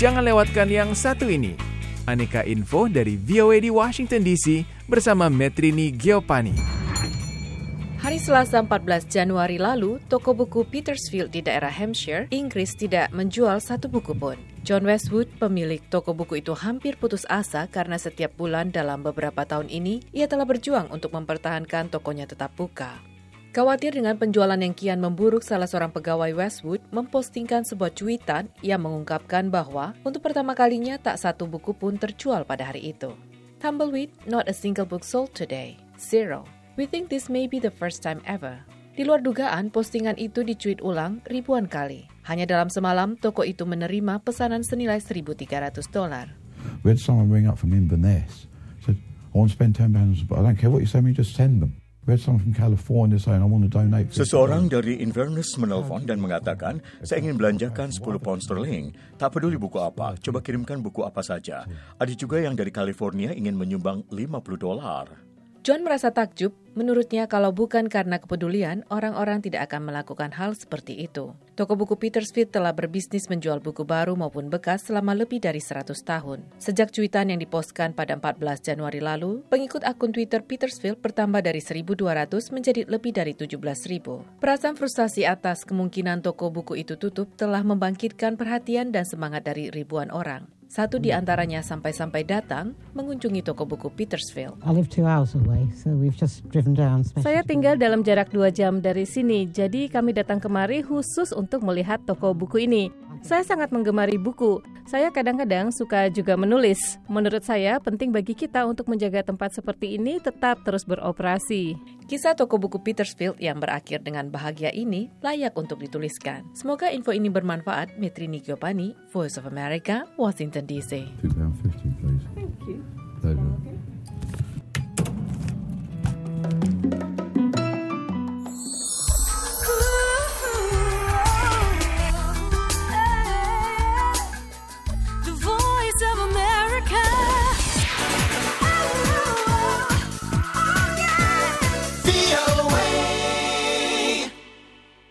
Jangan lewatkan yang satu ini. Aneka info dari VOA di Washington DC bersama Metrini Giopani. Hari Selasa 14 Januari lalu, toko buku Petersfield di daerah Hampshire, Inggris tidak menjual satu buku pun. John Westwood, pemilik toko buku itu hampir putus asa karena setiap bulan dalam beberapa tahun ini, ia telah berjuang untuk mempertahankan tokonya tetap buka. Khawatir dengan penjualan yang kian memburuk, salah seorang pegawai Westwood mempostingkan sebuah cuitan yang mengungkapkan bahwa untuk pertama kalinya tak satu buku pun terjual pada hari itu. Tumbleweed, not a single book sold today. Zero. We think this may be the first time ever. Di luar dugaan, postingan itu dicuit ulang ribuan kali. Hanya dalam semalam, toko itu menerima pesanan senilai 1.300 dolar. We had someone ring up from Inverness. Said, I want to spend £10 but I don't care what you send me, just send them. We had someone from California saying, I want to donate. Seseorang dari Inverness menelpon dan mengatakan, saya ingin belanjakan 10 pound sterling. Tak peduli buku apa, coba kirimkan buku apa saja. Ada juga yang dari California ingin menyumbang 50 dolar. John merasa takjub, menurutnya kalau bukan karena kepedulian, orang-orang tidak akan melakukan hal seperti itu. Toko buku Petersfield telah berbisnis menjual buku baru maupun bekas selama lebih dari 100 tahun. Sejak cuitan yang dipostkan pada 14 Januari lalu, pengikut akun Twitter Petersfield bertambah dari 1.200 menjadi lebih dari 17.000. Perasaan frustasi atas kemungkinan toko buku itu tutup telah membangkitkan perhatian dan semangat dari ribuan orang. Satu di antaranya sampai-sampai datang mengunjungi toko buku Petersfield. I live two hours away, so we've just driven down. Saya tinggal dalam jarak dua jam dari sini, jadi kami datang kemari khusus untuk melihat toko buku ini. Saya sangat menggemari buku. Saya kadang-kadang suka juga menulis. Menurut saya, penting bagi kita untuk menjaga tempat seperti ini tetap terus beroperasi. Kisah toko buku Petersfield yang berakhir dengan bahagia ini layak untuk dituliskan. Semoga info ini bermanfaat. Metrini Giopani, Voice of America, Washington DC. Be